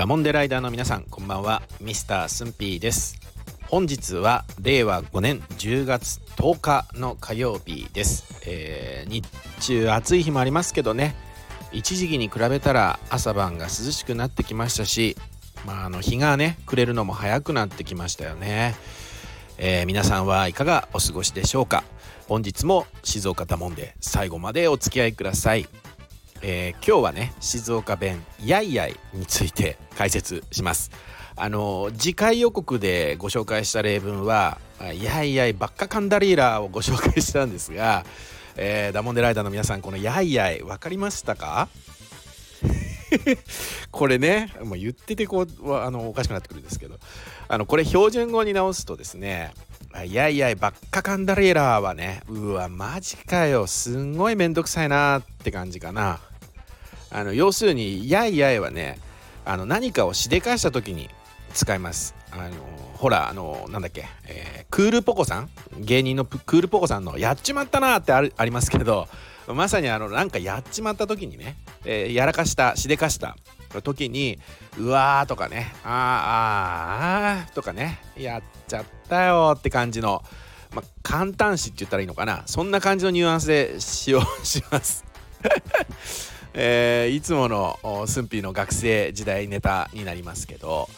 ダモンデライダーの皆さんこんばんは。ミスタースンピーです。本日は令和5年10月10日の火曜日です、えー、日中暑い日もありますけどね。一時期に比べたら朝晩が涼しくなってきましたしまあ、あの日がね暮れるのも早くなってきましたよね、えー、皆さんはいかがお過ごしでしょうか。本日も静岡だもんで最後までお付き合いください。えー、今日はね静岡弁やいやいについて解説します。あの次回予告でご紹介した例文はやいやいばっかカンダリーラーをご紹介したんですが、えー、ダモンデライダーの皆さんこのやいやい分かりましたか？これねもう言っててこうあのおかしくなってくるんですけど。あのこれ標準語に直すとですねいやいやばっかカンダレーラーはねうわマジかよすんごいめんどくさいなって感じかな。あの要するにやいやいはねあの何かをしでかした時に使います。あのほらあのなんだっけ、えー、クールポコさん？芸人のクールポコさんの「やっちまったな」ってありますけどまさにあのなんかやっちまった時にね、えー、やらかしたしでかした時に「うわ」とかね「あーあーあ」とかね「やっちゃったよ」って感じの、ま、簡単詞って言ったらいいのかな？そんな感じのニュアンスで使用します。えー、いつものスンピーの学生時代ネタになりますけど、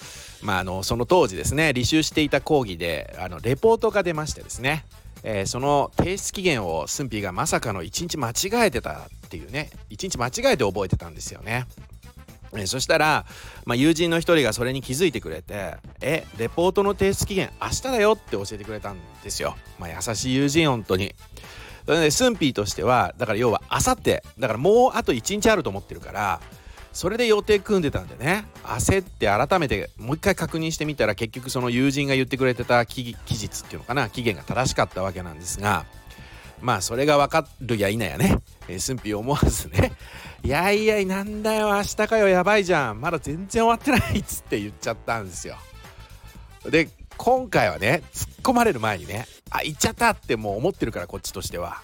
まあ、あのその当時ですね履修していた講義であのレポートが出ましてですね、えー、その提出期限をスンピーがまさかの1日間違えてたっていうね1日間違えて覚えてたんですよね。え、そしたら、まあ、友人の一人がそれに気づいてくれて「えレポートの提出期限明日だよ」って教えてくれたんですよ。まあ、優しい友人本当に。それでスンピーとしてはだから要はあさってだからもうあと1日あると思ってるからそれで予定組んでたんでね。焦って改めてもう一回確認してみたら結局その友人が言ってくれてた期日っていうのかな期限が正しかったわけなんですがまあそれが分かるや否やね、えー、スンピー思わずね「いやいやなんだよ明日かよやばいじゃん。まだ全然終わってない」っつって言っちゃったんですよ。で今回はね突っ込まれる前にねあ行っちゃったってもう思ってるからこっちとしては。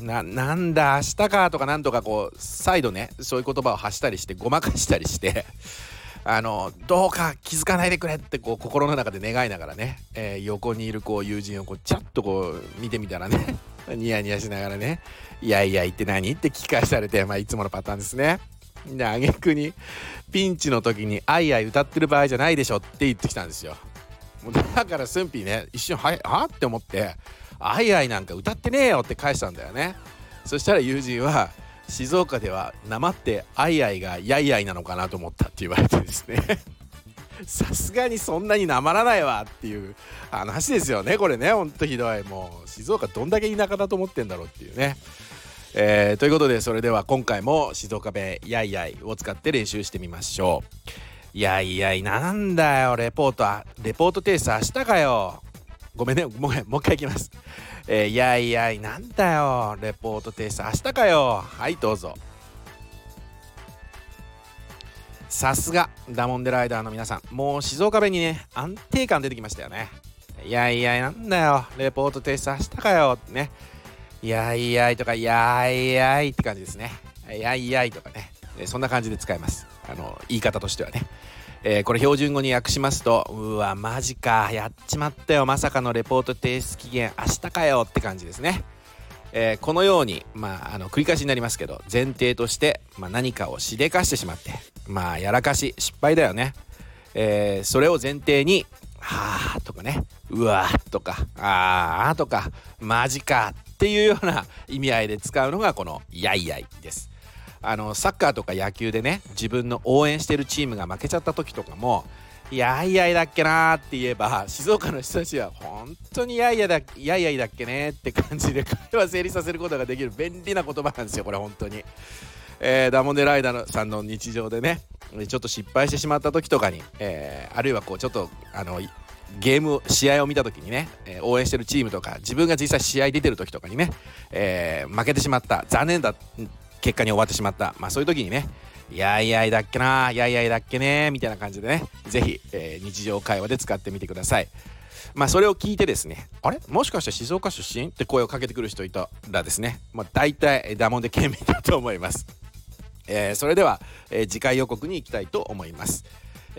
ななんだ明日かとかなんとかこう再度ねそういう言葉を発したりしてごまかしたりして あのどうか気づかないでくれってこう心の中で願いながらね、えー、横にいるこう友人をこうちゃっとこう見てみたらね ニヤニヤしながらね「いやいや言って何?」って聞き返されて、まあ、いつものパターンですね。で挙句にピンチの時に「あいあい歌ってる場合じゃないでしょ」って言ってきたんですよ。だからスンピーね一瞬ははって思って「あいあいなんか歌ってねえよ」って返したんだよね。そしたら友人は静岡ではなまって「あいあいがやいやいなのかなと思った」って言われてですね。さすがにそんなになまらないわっていう話ですよねこれね。ほんとひどい。もう静岡どんだけ田舎だと思ってんだろうっていうね。えー、ということでそれでは今回も静岡弁やいやいを使って練習してみましょう。いやいやいなんだよレポートレポート提出明日かよ。ごめんねもうもう一回いきます、えー、いやいやなんだよ。レポート提出明日かよ。はいどうぞ。さすがダモンデライダーの皆さん。もう静岡弁にね安定感出てきましたよね。いやいやいなんだよ。レポート提出明日かよ。ね。いやいやとかいやいやいって感じですね。いやいやいとかね。そんな感じで使います。あの言い方としてはね。えー、これ標準語に訳しますとうわマジか。やっちまったよ。まさかのレポート提出期限明日かよって感じですね、えー、このようにまああの繰り返しになりますけど前提として、まあ、何かをしでかしてしまってまあやらかし失敗だよね、えー、それを前提にはあとかねうわとかああとかマジかっていうような意味合いで使うのがこのやいやいです。あのサッカーとか野球でね自分の応援してるチームが負けちゃった時とかも「やいやいだっけな」って言えば静岡の人たちは本当にやいやだやいやいだっけねって感じで会話成立させることができる便利な言葉なんですよこれ本当に。えー、ダモンデライダーさんの日常でねちょっと失敗してしまった時とかに、えー、あるいはこうちょっとあのゲーム試合を見た時にね、えー、応援してるチームとか自分が実際試合出てる時とかにね、えー、負けてしまった残念だ結果に終わってしまった。まあそういう時にね、いやいやいだっけな、いやいやいだっけね、みたいな感じでね、是非、えー、日常会話で使ってみてください。まあそれを聞いてですね、あれ？もしかして静岡出身？って声をかけてくる人いたらですね、まあ大体ダモンで県民だと思います。えー、それでは、えー、次回予告に行きたいと思います。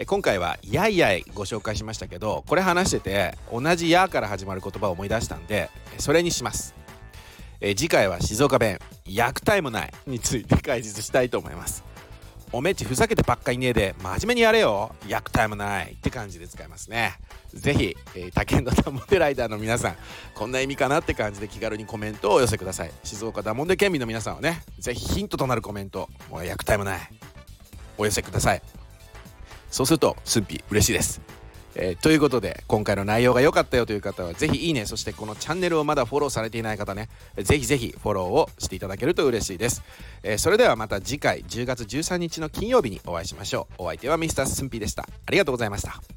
今回は「やいやい」ご紹介しましたけどこれ話してて同じ「や」から始まる言葉を思い出したんでそれにしますえ次回は静岡弁「役タイもない」について解説したいと思います。おめちふざけてばっかいねえで真面目にやれよ。役タイもないって感じで使いますね。ぜひ、えー、他県のダモンデライダーの皆さんこんな意味かなって感じで気軽にコメントをお寄せください。静岡ダモンデ県民の皆さんはねぜひヒントとなるコメントもう役タイもないお寄せください。そうすると寸否嬉しいです。えー、ということで今回の内容が良かったよという方はぜひいいねそしてこのチャンネルをまだフォローされていない方ねぜひぜひフォローをしていただけると嬉しいです、えー、それではまた次回10月13日の金曜日にお会いしましょう。お相手は Mr. スンピーでした。ありがとうございました。